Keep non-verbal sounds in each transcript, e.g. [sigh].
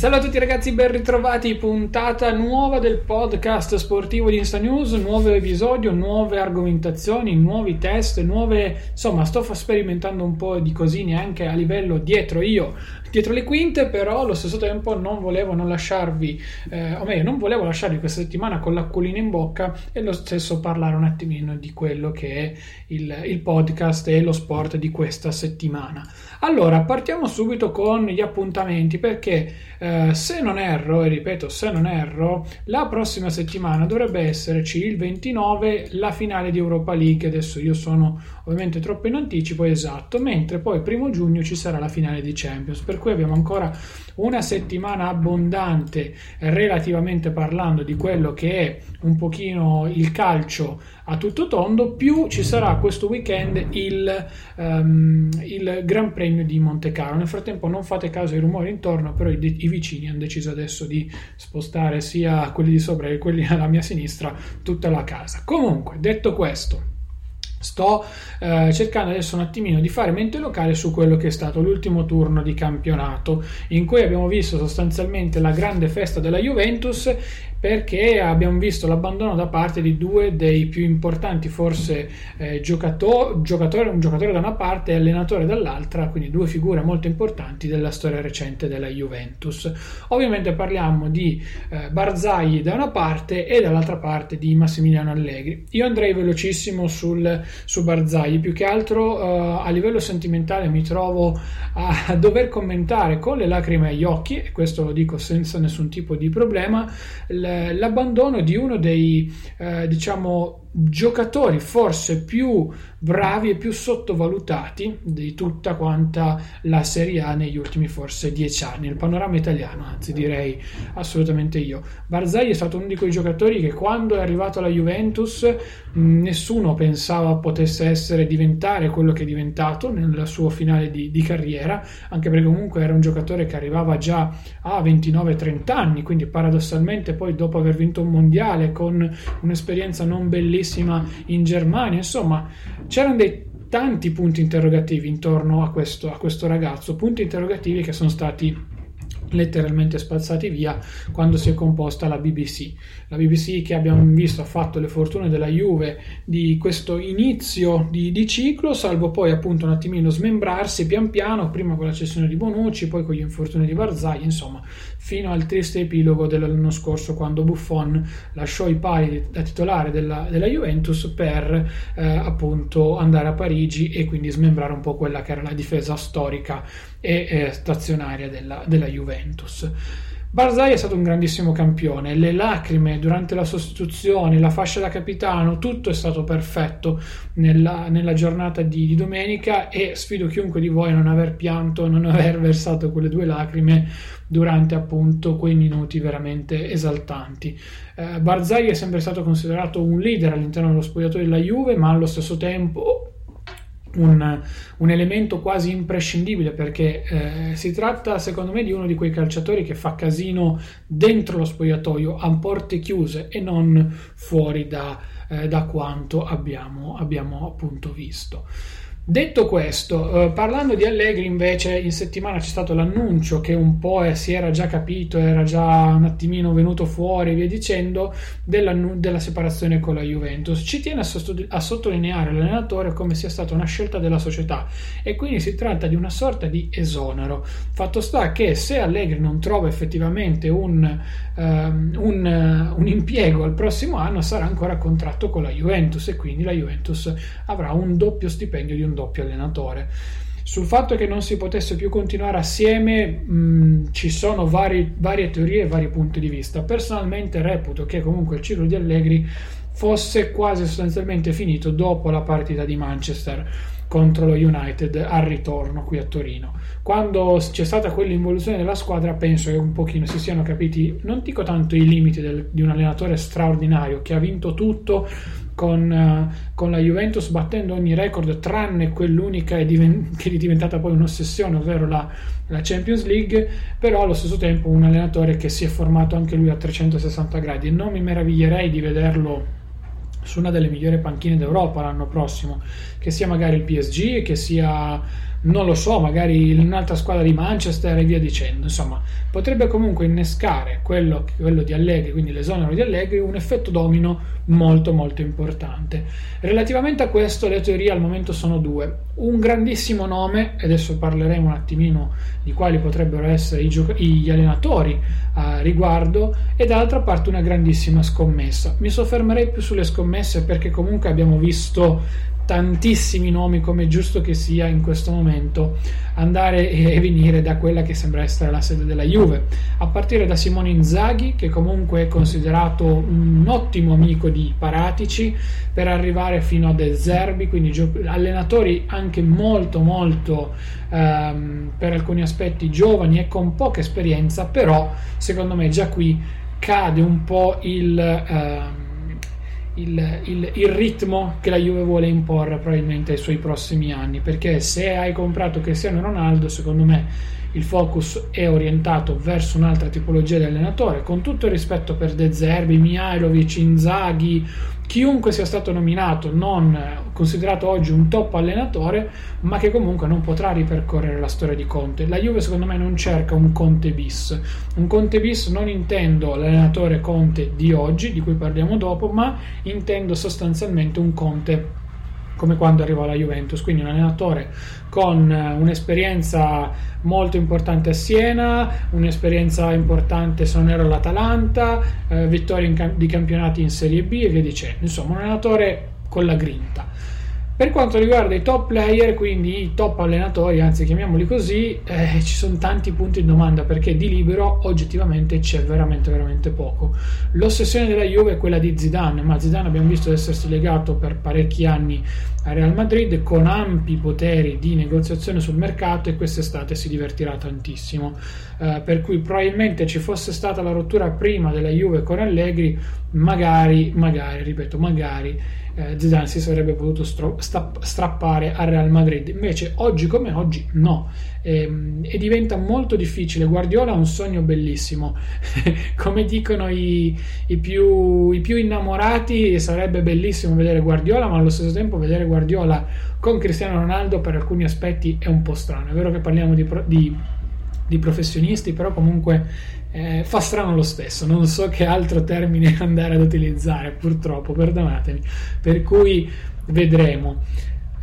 Salve a tutti ragazzi, ben ritrovati, puntata nuova del podcast sportivo di Insta News, nuovo episodio, nuove argomentazioni, nuovi test, nuove... insomma sto sperimentando un po' di cosine anche a livello dietro io, dietro le quinte, però allo stesso tempo non volevo non lasciarvi, eh, o meglio non volevo lasciarvi questa settimana con l'acquolina in bocca e lo stesso parlare un attimino di quello che è il, il podcast e lo sport di questa settimana. Allora, partiamo subito con gli appuntamenti perché eh, se non erro, e ripeto se non erro, la prossima settimana dovrebbe esserci il 29 la finale di Europa League. Adesso io sono ovviamente troppo in anticipo, esatto, mentre poi primo giugno ci sarà la finale di Champions, per cui abbiamo ancora una settimana abbondante relativamente parlando di quello che è un pochino il calcio a tutto tondo, più ci sarà questo weekend il, um, il Gran Premio di Monte Carlo. Nel frattempo non fate caso ai rumori intorno, però i, i, vicini hanno deciso adesso di spostare sia quelli di sopra che quelli alla mia sinistra tutta la casa. Comunque, detto questo, Sto eh, cercando adesso un attimino di fare mente locale su quello che è stato l'ultimo turno di campionato, in cui abbiamo visto sostanzialmente la grande festa della Juventus perché abbiamo visto l'abbandono da parte di due dei più importanti forse eh, giocato- giocatori, un giocatore da una parte e allenatore dall'altra, quindi due figure molto importanti della storia recente della Juventus. Ovviamente parliamo di eh, Barzagli da una parte e dall'altra parte di Massimiliano Allegri. Io andrei velocissimo sul, su Barzagli, più che altro eh, a livello sentimentale mi trovo a [laughs] dover commentare con le lacrime agli occhi, e questo lo dico senza nessun tipo di problema, l'abbandono di uno dei eh, diciamo giocatori forse più bravi e più sottovalutati di tutta quanta la Serie A negli ultimi forse dieci anni, il panorama italiano, anzi direi assolutamente io. Barzagli è stato uno di quei giocatori che quando è arrivato alla Juventus nessuno pensava potesse essere diventare quello che è diventato nel suo finale di, di carriera, anche perché comunque era un giocatore che arrivava già a 29-30 anni, quindi paradossalmente poi dopo aver vinto un mondiale con un'esperienza non bellissima bellissima in Germania, insomma c'erano dei tanti punti interrogativi intorno a questo, a questo ragazzo, punti interrogativi che sono stati letteralmente spazzati via quando si è composta la BBC. La BBC che abbiamo visto ha fatto le fortune della Juve di questo inizio di, di, ciclo, salvo poi appunto un attimino smembrarsi pian piano, prima con la cessione di Bonucci, poi con gli infortuni di Barzagli, insomma, fino al triste epilogo dell'anno scorso quando Buffon lasciò i pali da titolare della, della Juventus per eh, appunto andare a Parigi e quindi smembrare un po' quella che era la difesa storica e eh, stazionaria della, della Juventus. Barzai è stato un grandissimo campione, le lacrime durante la sostituzione, la fascia da capitano, tutto è stato perfetto nella, nella giornata di, di, domenica e sfido chiunque di voi a non aver pianto, non aver [laughs] versato quelle due lacrime durante appunto quei minuti veramente esaltanti. Eh, Barzai è sempre stato considerato un leader all'interno dello spogliatoio della Juve, ma allo stesso tempo un, un, elemento quasi imprescindibile perché eh, si tratta secondo me di uno di quei calciatori che fa casino dentro lo spogliatoio a porte chiuse e non fuori da, eh, da quanto abbiamo, abbiamo appunto visto. Detto questo, eh, parlando di Allegri invece in settimana c'è stato l'annuncio che un po' si era già capito, era già un attimino venuto fuori e via dicendo della, separazione con la Juventus. Ci tiene a, sotto, a, sottolineare l'allenatore come sia stata una scelta della società e quindi si tratta di una sorta di esonero. Fatto sta che se Allegri non trova effettivamente un, um, un, un impiego al prossimo anno sarà ancora a contratto con la Juventus e quindi la Juventus avrà un doppio stipendio di un doppio allenatore. Sul fatto che non si potesse più continuare assieme mh, ci sono vari, varie teorie e vari punti di vista. Personalmente reputo che comunque il ciclo di Allegri fosse quasi sostanzialmente finito dopo la partita di Manchester contro lo United al ritorno qui a Torino. Quando c'è stata quell'involuzione della squadra, penso che un pochino si siano capiti, non dico tanto i limiti del, di un allenatore straordinario che ha vinto tutto con, uh, con, la Juventus battendo ogni record tranne quell'unica che è diventata poi un'ossessione, ovvero la, la, Champions League, però allo stesso tempo un allenatore che si è formato anche lui a 360 gradi. E non mi meraviglierei di vederlo su una delle migliori panchine d'Europa l'anno prossimo, che sia magari il PSG, che sia non lo so, magari un'altra squadra di Manchester e via dicendo. Insomma, potrebbe comunque innescare quello, quello di Allegri, quindi l'esonero di Allegri, un effetto domino molto molto importante. Relativamente a questo le teorie al momento sono due. Un grandissimo nome, e adesso parleremo un attimino di quali potrebbero essere gioc- gli allenatori a riguardo, e dall'altra parte una grandissima scommessa. Mi soffermerei più sulle scommesse perché comunque abbiamo visto tantissimi nomi come giusto che sia in questo momento andare e venire da quella che sembra essere la sede della Juve. A partire da Simone Inzaghi che comunque è considerato un ottimo amico di Paratici per arrivare fino a De Zerbi quindi allenatori anche molto molto ehm, per alcuni aspetti giovani e con poca esperienza però secondo me già qui cade un po' il ehm, il, il, il, ritmo che la Juve vuole imporre probabilmente ai suoi prossimi anni perché se hai comprato Cristiano Ronaldo secondo me il focus è orientato verso un'altra tipologia di allenatore con tutto il rispetto per De Zerbi, Mihailovic, Inzaghi chiunque sia stato nominato non considerato oggi un top allenatore ma che comunque non potrà ripercorrere la storia di Conte. La Juve secondo me non cerca un Conte bis. Un Conte bis non intendo l'allenatore Conte di oggi di cui parliamo dopo ma intendo sostanzialmente un Conte come quando arrivò alla Juventus, quindi un allenatore con eh, un'esperienza molto importante a Siena, un'esperienza importante se non era all'Atalanta, eh, vittorie cam- di campionati in Serie B e via dicendo, insomma un allenatore con la grinta. Per quanto riguarda i top player, quindi i top allenatori, anzi chiamiamoli così, eh, ci sono tanti punti di domanda perché di libero oggettivamente c'è veramente veramente poco. L'ossessione della Juve è quella di Zidane, ma Zidane abbiamo visto essersi legato per parecchi anni a Real Madrid con ampi poteri di negoziazione sul mercato e quest'estate si divertirà tantissimo. Eh, per cui probabilmente ci fosse stata la rottura prima della Juve con Allegri, magari, magari, ripeto, magari eh, Zidane si sarebbe potuto stro- sta- strappare al Real Madrid. Invece oggi come oggi no. E, ehm, e diventa molto difficile. Guardiola ha un sogno bellissimo. [laughs] come dicono i, i, più, i più innamorati, sarebbe bellissimo vedere Guardiola, ma allo stesso tempo vedere Guardiola con Cristiano Ronaldo per alcuni aspetti è un po' strano. È vero che parliamo di, di, di professionisti, però comunque eh, fa strano lo stesso, non so che altro termine [laughs] andare ad utilizzare, purtroppo, perdonatemi. Per cui vedremo.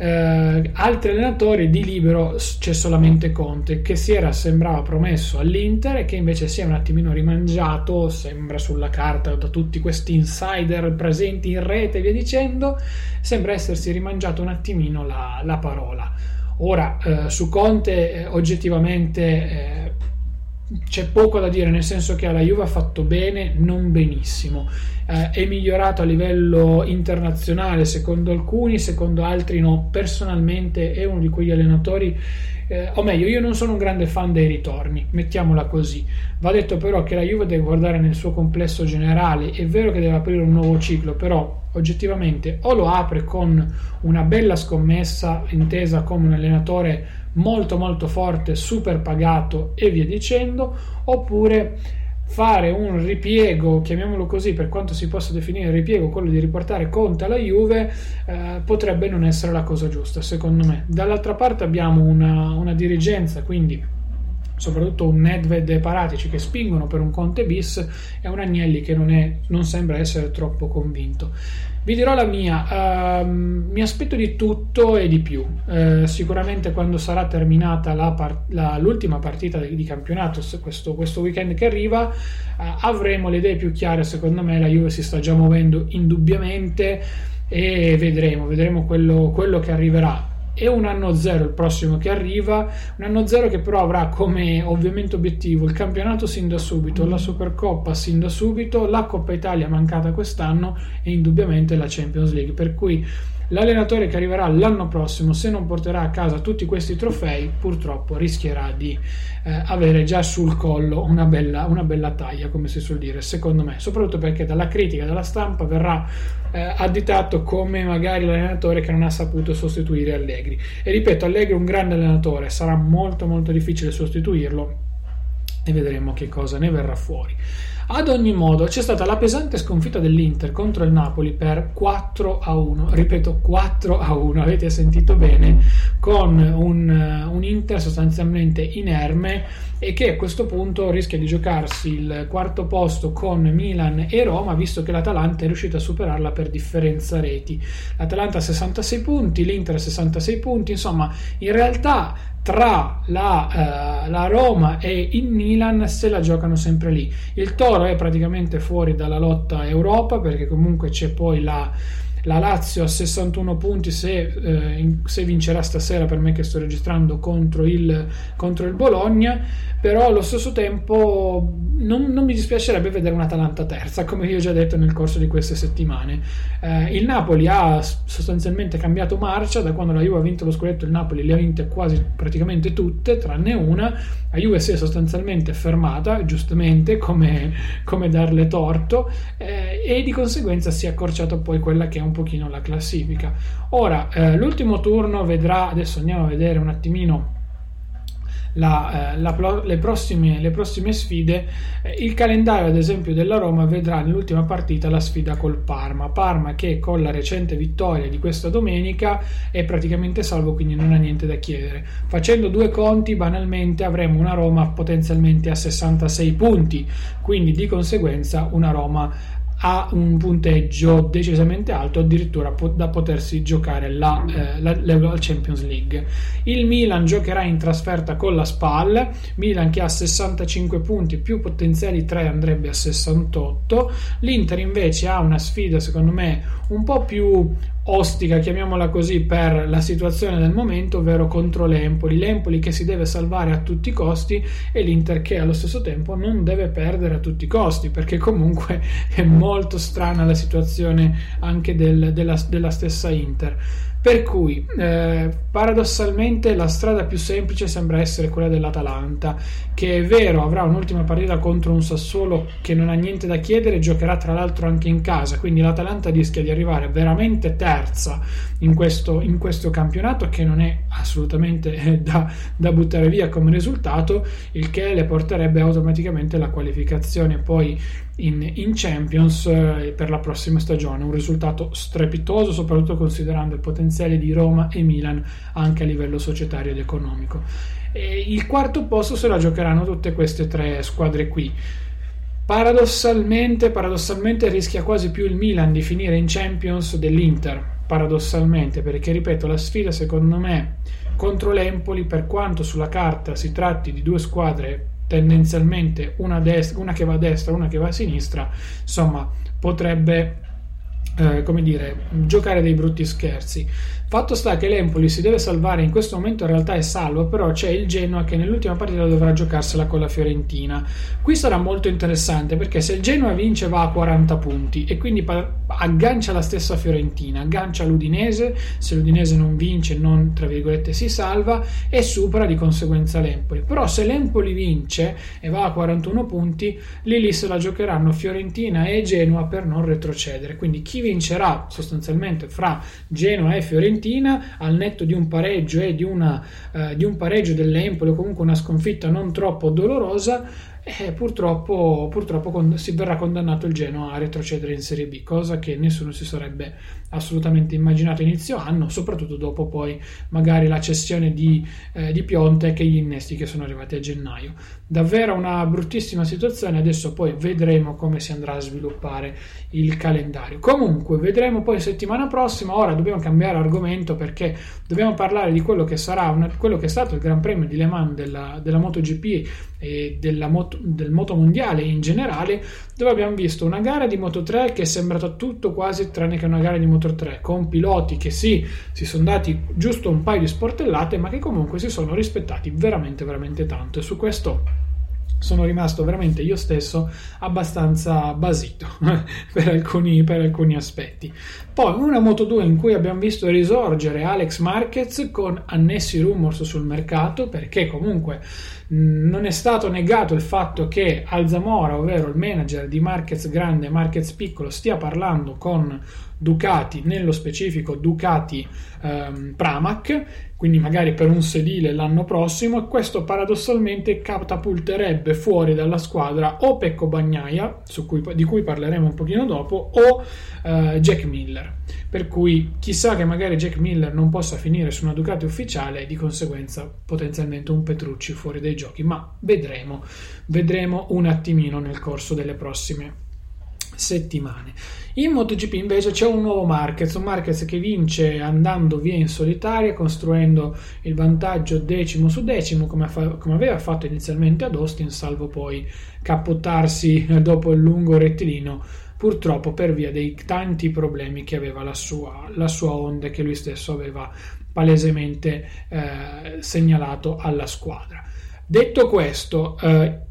Eh, altri allenatori di libero c'è solamente Conte che si era sembrava promesso all'Inter e che invece si è un attimino rimangiato sembra sulla carta da tutti questi insider presenti in rete e via dicendo sembra essersi rimangiato un attimino la, la parola ora eh, su Conte eh, oggettivamente eh, c'è poco da dire, nel senso che la Juve ha fatto bene, non benissimo. Eh, è migliorato a livello internazionale, secondo alcuni, secondo altri no. Personalmente è uno di quegli allenatori, eh, o meglio, io non sono un grande fan dei ritorni, mettiamola così. Va detto però che la Juve deve guardare nel suo complesso generale, è vero che deve aprire un nuovo ciclo, però oggettivamente o lo apre con una bella scommessa intesa come un allenatore molto molto forte, super pagato e via dicendo, oppure fare un ripiego, chiamiamolo così, per quanto si possa definire ripiego, quello di riportare Conte alla Juve, eh, potrebbe non essere la cosa giusta, secondo me. Dall'altra parte abbiamo una, una dirigenza, quindi soprattutto un Nedved e Paratici che spingono per un Conte bis e un Agnelli che non, è, non sembra essere troppo convinto. Vi dirò la mia, uh, mi aspetto di tutto e di più. Uh, sicuramente quando sarà terminata la part- la, l'ultima partita di, di campionato, questo, questo, weekend che arriva, uh, avremo le idee più chiare. Secondo me la Juve si sta già muovendo indubbiamente e vedremo, vedremo quello, quello che arriverà e un anno zero il prossimo che arriva, un anno zero che però avrà come ovviamente obiettivo il campionato sin da subito, la Supercoppa sin da subito, la Coppa Italia mancata quest'anno e indubbiamente la Champions League, per cui L'allenatore che arriverà l'anno prossimo, se non porterà a casa tutti questi trofei, purtroppo rischierà di eh, avere già sul collo una bella, una bella, taglia, come si suol dire, secondo me, soprattutto perché dalla critica, dalla stampa verrà eh, additato come magari l'allenatore che non ha saputo sostituire Allegri. E ripeto, Allegri è un grande allenatore, sarà molto molto difficile sostituirlo e vedremo che cosa ne verrà fuori. Ad ogni modo, c'è stata la pesante sconfitta dell'Inter contro il Napoli per 4 a 1. Ripeto, 4 a 1, avete sentito bene, con un, un Inter sostanzialmente inerme e che a questo punto rischia di giocarsi il quarto posto con Milan e Roma, visto che l'Atalanta è riuscita a superarla per differenza reti. L'Atalanta ha 66 punti, l'Inter ha 66 punti, insomma, in realtà tra la, uh, la, Roma e il Milan se la giocano sempre lì. Il Toro è praticamente fuori dalla lotta Europa perché comunque c'è poi la, la Lazio a 61 punti se, eh, in, se, vincerà stasera per me che sto registrando contro il, contro il Bologna però allo stesso tempo non, non, mi dispiacerebbe vedere un'Atalanta terza come vi ho già detto nel corso di queste settimane. Eh, il Napoli ha sostanzialmente cambiato marcia da quando la Juve ha vinto lo scudetto il Napoli le ha vinte quasi praticamente tutte tranne una. La Juve si è sostanzialmente fermata giustamente come, come darle torto eh, e di conseguenza si è accorciato poi quella che è un pochino la classifica ora eh, l'ultimo turno vedrà adesso andiamo a vedere un attimino la, eh, la, le, prossime, le, prossime, sfide. Eh, il calendario, ad esempio, della Roma vedrà nell'ultima partita la sfida col Parma. Parma che con la recente vittoria di questa domenica è praticamente salvo, quindi non ha niente da chiedere. Facendo due conti, banalmente avremo una Roma potenzialmente a 66 punti, quindi di conseguenza una Roma ha un punteggio decisamente alto, addirittura da potersi giocare la, eh, la, la, Champions League. Il Milan giocherà in trasferta con la SPAL, Milan che ha 65 punti, più potenziali 3 andrebbe a 68. L'Inter invece ha una sfida, secondo me, un po' più ostica, chiamiamola così, per la situazione del momento, ovvero contro l'Empoli. L'Empoli che si deve salvare a tutti i costi e l'Inter che allo stesso tempo non deve perdere a tutti i costi, perché comunque è molto strana la situazione anche del, della, della stessa Inter. Per cui, eh, paradossalmente, la strada più semplice sembra essere quella dell'Atalanta, che è vero avrà un'ultima partita contro un Sassuolo che non ha niente da chiedere, giocherà tra l'altro anche in casa, quindi l'Atalanta rischia di arrivare veramente terza in questo, in questo campionato, che non è assolutamente eh, da, da buttare via come risultato, il che le porterebbe automaticamente la qualificazione. Poi in, in Champions eh, per la prossima stagione. Un risultato strepitoso, soprattutto considerando il potenziale di Roma e Milan anche a livello societario ed economico. E il quarto posto se la giocheranno tutte queste tre squadre qui. Paradossalmente, paradossalmente rischia quasi più il Milan di finire in Champions dell'Inter. Paradossalmente, perché ripeto, la sfida secondo me contro l'Empoli, per quanto sulla carta si tratti di due squadre tendenzialmente una, destra, una che va a destra, una che va a sinistra, insomma potrebbe eh, come dire, giocare dei brutti scherzi. Fatto sta che l'Empoli si deve salvare, in questo momento in realtà è salvo, però c'è il Genoa che nell'ultima partita dovrà giocarsela con la Fiorentina. Qui sarà molto interessante perché se il Genoa vince va a 40 punti e quindi aggancia la stessa Fiorentina, aggancia l'Udinese, se l'Udinese non vince non tra virgolette si salva e supera di conseguenza l'Empoli. Però se l'Empoli vince e va a 41 punti, lì lì se la giocheranno Fiorentina e Genoa per non retrocedere. Quindi chi vincerà sostanzialmente fra Genoa e Fiorentina Fiorentina al netto di un pareggio e di, una, eh, di un pareggio dell'Empoli o comunque una sconfitta non troppo dolorosa e purtroppo, purtroppo con, si verrà condannato il Genoa a retrocedere in Serie B, cosa che nessuno si sarebbe assolutamente immaginato inizio anno, soprattutto dopo poi magari la cessione di, eh, di Piontek e gli innesti che sono arrivati a gennaio. Davvero una bruttissima situazione, adesso poi vedremo come si andrà a sviluppare il calendario. Comunque vedremo poi settimana prossima, ora dobbiamo cambiare argomento perché dobbiamo parlare di quello che sarà una, quello che è stato il Gran Premio di Le Mans della, della MotoGP e della Moto del moto mondiale in generale, dove abbiamo visto una gara di Moto 3 che è sembrata tutto quasi tranne che una gara di Moto 3, con piloti che sì, si sono dati giusto un paio di sportellate, ma che comunque si sono rispettati veramente, veramente tanto. E su questo sono rimasto veramente io stesso abbastanza basito [laughs] per, alcuni, per alcuni aspetti. Poi una Moto 2 in cui abbiamo visto risorgere Alex Marquez con annessi rumors sul mercato perché comunque non è stato negato il fatto che Alzamora, ovvero il manager di Marquez grande e Marquez piccolo, stia parlando con Ducati, nello specifico Ducati ehm, Pramac, quindi magari per un sedile l'anno prossimo, e questo paradossalmente catapulterebbe fuori dalla squadra o Pecco Bagnaia, cui, di cui parleremo un pochino dopo, o eh, Jack Miller. Per cui chissà che magari Jack Miller non possa finire su una Ducati ufficiale e di conseguenza potenzialmente un Petrucci fuori dai giochi, ma vedremo, vedremo un attimino nel corso delle prossime settimane. In MotoGP invece c'è un nuovo Marquez, un Marquez che vince andando via in solitaria, costruendo il vantaggio decimo su decimo come, fa- come aveva fatto inizialmente ad Austin, salvo poi cappottarsi [laughs] dopo il lungo rettilino purtroppo per via dei tanti problemi che aveva la sua, la sua Honda che lui stesso aveva palesemente eh, segnalato alla squadra. Detto questo, eh,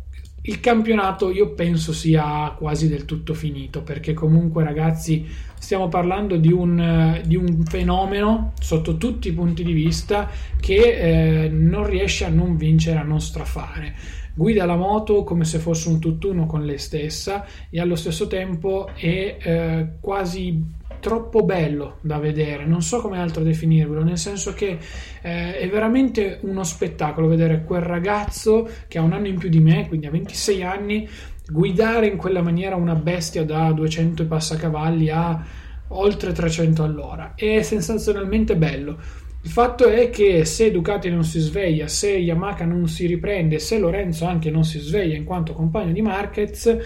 il campionato io penso sia quasi del tutto finito perché comunque ragazzi stiamo parlando di un, di un fenomeno sotto tutti i punti di vista che eh, non riesce a non vincere, a non strafare. Guida la moto come se fosse un tutt'uno con lei stessa e allo stesso tempo è eh, quasi troppo bello da vedere, non so come altro definirlo, nel senso che eh, è veramente uno spettacolo vedere quel ragazzo che ha un anno in più di me, quindi ha 26 anni, guidare in quella maniera una bestia da 200 e passacavalli a oltre 300 all'ora. È sensazionalmente bello. Il fatto è che se Ducati non si sveglia, se Yamaha non si riprende, se Lorenzo anche non si sveglia in quanto compagno di Marquez,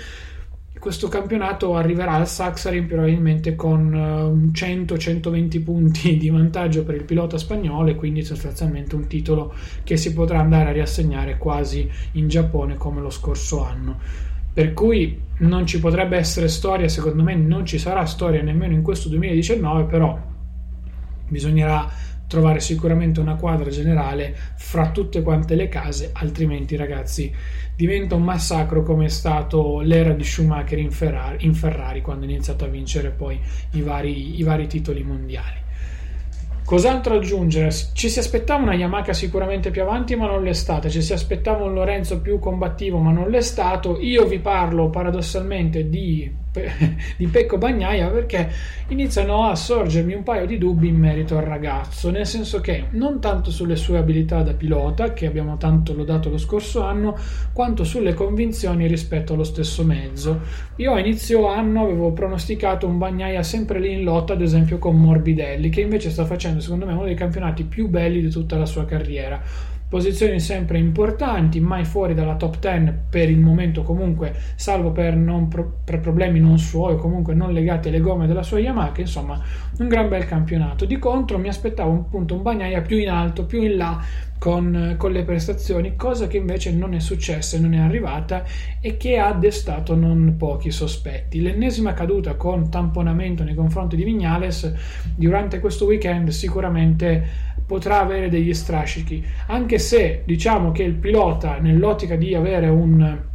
questo campionato arriverà al Saxarin probabilmente con 100-120 eh, punti di vantaggio per il pilota spagnolo e quindi sostanzialmente un titolo che si potrà andare a riassegnare quasi in Giappone come lo scorso anno. Per cui non ci potrebbe essere storia, secondo me non ci sarà storia nemmeno in questo 2019, però bisognerà trovare sicuramente una quadra generale fra tutte quante le case, altrimenti ragazzi diventa un massacro come è stato l'era di Schumacher in Ferrari, in Ferrari quando ha iniziato a vincere poi i vari, i vari titoli mondiali. Cos'altro aggiungere? Ci si aspettava una Yamaha sicuramente più avanti, ma non l'è stata. Ci si aspettava un Lorenzo più combattivo, ma non l'è stato. Io vi parlo paradossalmente di [laughs] di Pecco Bagnaia perché iniziano a sorgermi un paio di dubbi in merito al ragazzo, nel senso che non tanto sulle sue abilità da pilota, che abbiamo tanto lodato lo scorso anno, quanto sulle convinzioni rispetto allo stesso mezzo. Io a inizio anno avevo pronosticato un Bagnaia sempre lì in lotta, ad esempio con Morbidelli, che invece sta facendo secondo me uno dei campionati più belli di tutta la sua carriera posizioni sempre importanti, mai fuori dalla top 10 per il momento comunque, salvo per, pro- per, problemi non suoi o comunque non legati alle gomme della sua Yamaha, insomma un gran bel campionato. Di contro mi aspettavo un punto un Bagnaia più in alto, più in là con, con, le prestazioni, cosa che invece non è successa e non è arrivata e che ha destato non pochi sospetti. L'ennesima caduta con tamponamento nei confronti di Vignales durante questo weekend sicuramente potrà avere degli strascichi, anche se diciamo che il pilota nell'ottica di avere un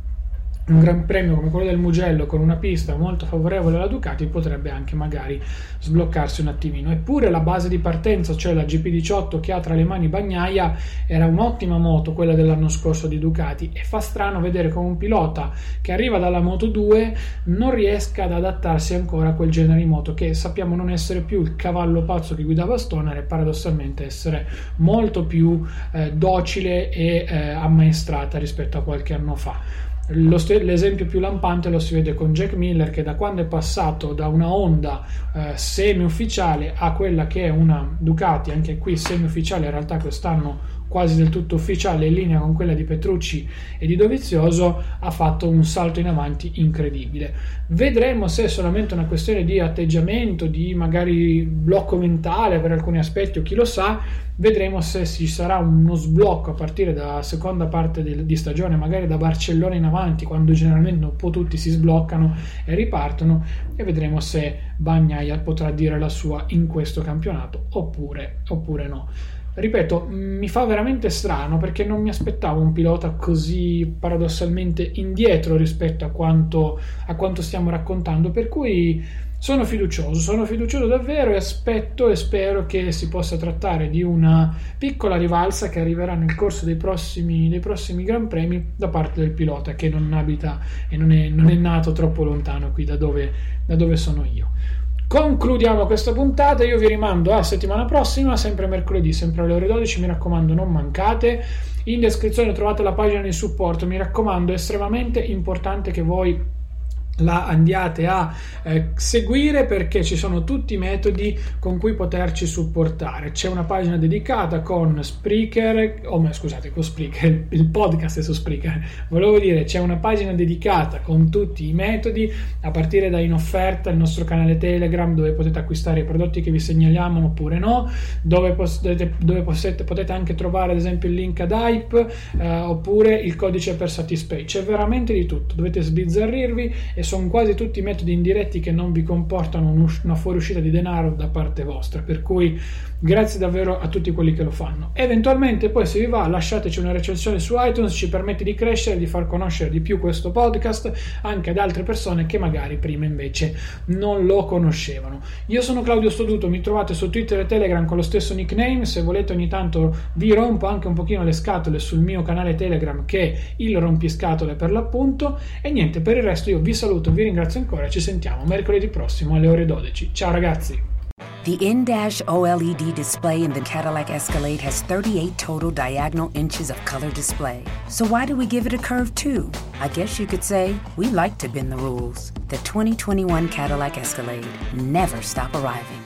un gran premio come quello del Mugello con una pista molto favorevole alla Ducati potrebbe anche magari sbloccarsi un attimino. Eppure la base di partenza cioè la GP18 che ha tra le mani Bagnaia era un'ottima moto quella dell'anno scorso di Ducati. E fa strano vedere come un pilota che arriva dalla Moto 2 non riesca ad adattarsi ancora a quel genere di moto che sappiamo non essere più il cavallo pazzo che guidava Stoner e paradossalmente essere molto più eh, docile e eh, ammaestrata rispetto a qualche anno fa St- l'esempio più lampante lo si vede con Jack Miller che da quando è passato da una Honda eh, semi-ufficiale a quella che è una Ducati, anche qui semi-ufficiale, in realtà quest'anno quasi del tutto ufficiale in linea con quella di Petrucci e di Dovizioso, ha fatto un salto in avanti incredibile. Vedremo se è solamente una questione di atteggiamento, di magari blocco mentale per alcuni aspetti o chi lo sa, vedremo se ci sarà uno sblocco a partire dalla seconda parte di stagione, magari da Barcellona in avanti, quando generalmente un po' tutti si sbloccano e ripartono, e vedremo se Bagnaia potrà dire la sua in questo campionato oppure, oppure no ripeto, mi fa veramente strano perché non mi aspettavo un pilota così paradossalmente indietro rispetto a quanto, a quanto stiamo raccontando, per cui sono fiducioso, sono fiducioso davvero e aspetto e spero che si possa trattare di una piccola rivalsa che arriverà nel corso dei prossimi, dei prossimi Gran Premi da parte del pilota che non abita e non è, non è nato troppo lontano qui da dove, da dove sono io. Concludiamo questa puntata, io vi rimando a settimana prossima, sempre mercoledì, sempre alle ore 12, mi raccomando non mancate. In descrizione trovate la pagina di supporto, mi raccomando, è estremamente importante che voi la andiate a eh, seguire perché ci sono tutti i metodi con cui poterci supportare. C'è una pagina dedicata con Spreaker, o oh, scusate, con Spreaker, il podcast è su Spreaker. Volevo dire, c'è una pagina dedicata con tutti i metodi, a partire da in offerta il nostro canale Telegram dove potete acquistare i prodotti che vi segnaliamo oppure no, dove, potete, dove potete, potete anche trovare ad esempio il link ad Hype eh, oppure il codice per Satispay. C'è veramente di tutto, dovete sbizzarrirvi e sono quasi tutti metodi indiretti che non vi comportano una fuoriuscita di denaro da parte vostra, per cui grazie davvero a tutti quelli che lo fanno. Eventualmente poi se vi va lasciateci una recensione su iTunes, ci permette di crescere, di far conoscere di più questo podcast anche ad altre persone che magari prima invece non lo conoscevano. Io sono Claudio Stoduto, mi trovate su Twitter e Telegram con lo stesso nickname, se volete ogni tanto vi rompo anche un pochino le scatole sul mio canale Telegram che è il rompiscatole per l'appunto e niente, per il resto io vi saluto saluto, vi ringrazio ancora, ci sentiamo mercoledì prossimo alle ore 12. Ciao ragazzi! The in-dash OLED display in the Cadillac Escalade has 38 total diagonal inches of color display. So why do we give it a curve too? I guess you could say we like to bend the rules. The 2021 Cadillac Escalade never stop arriving.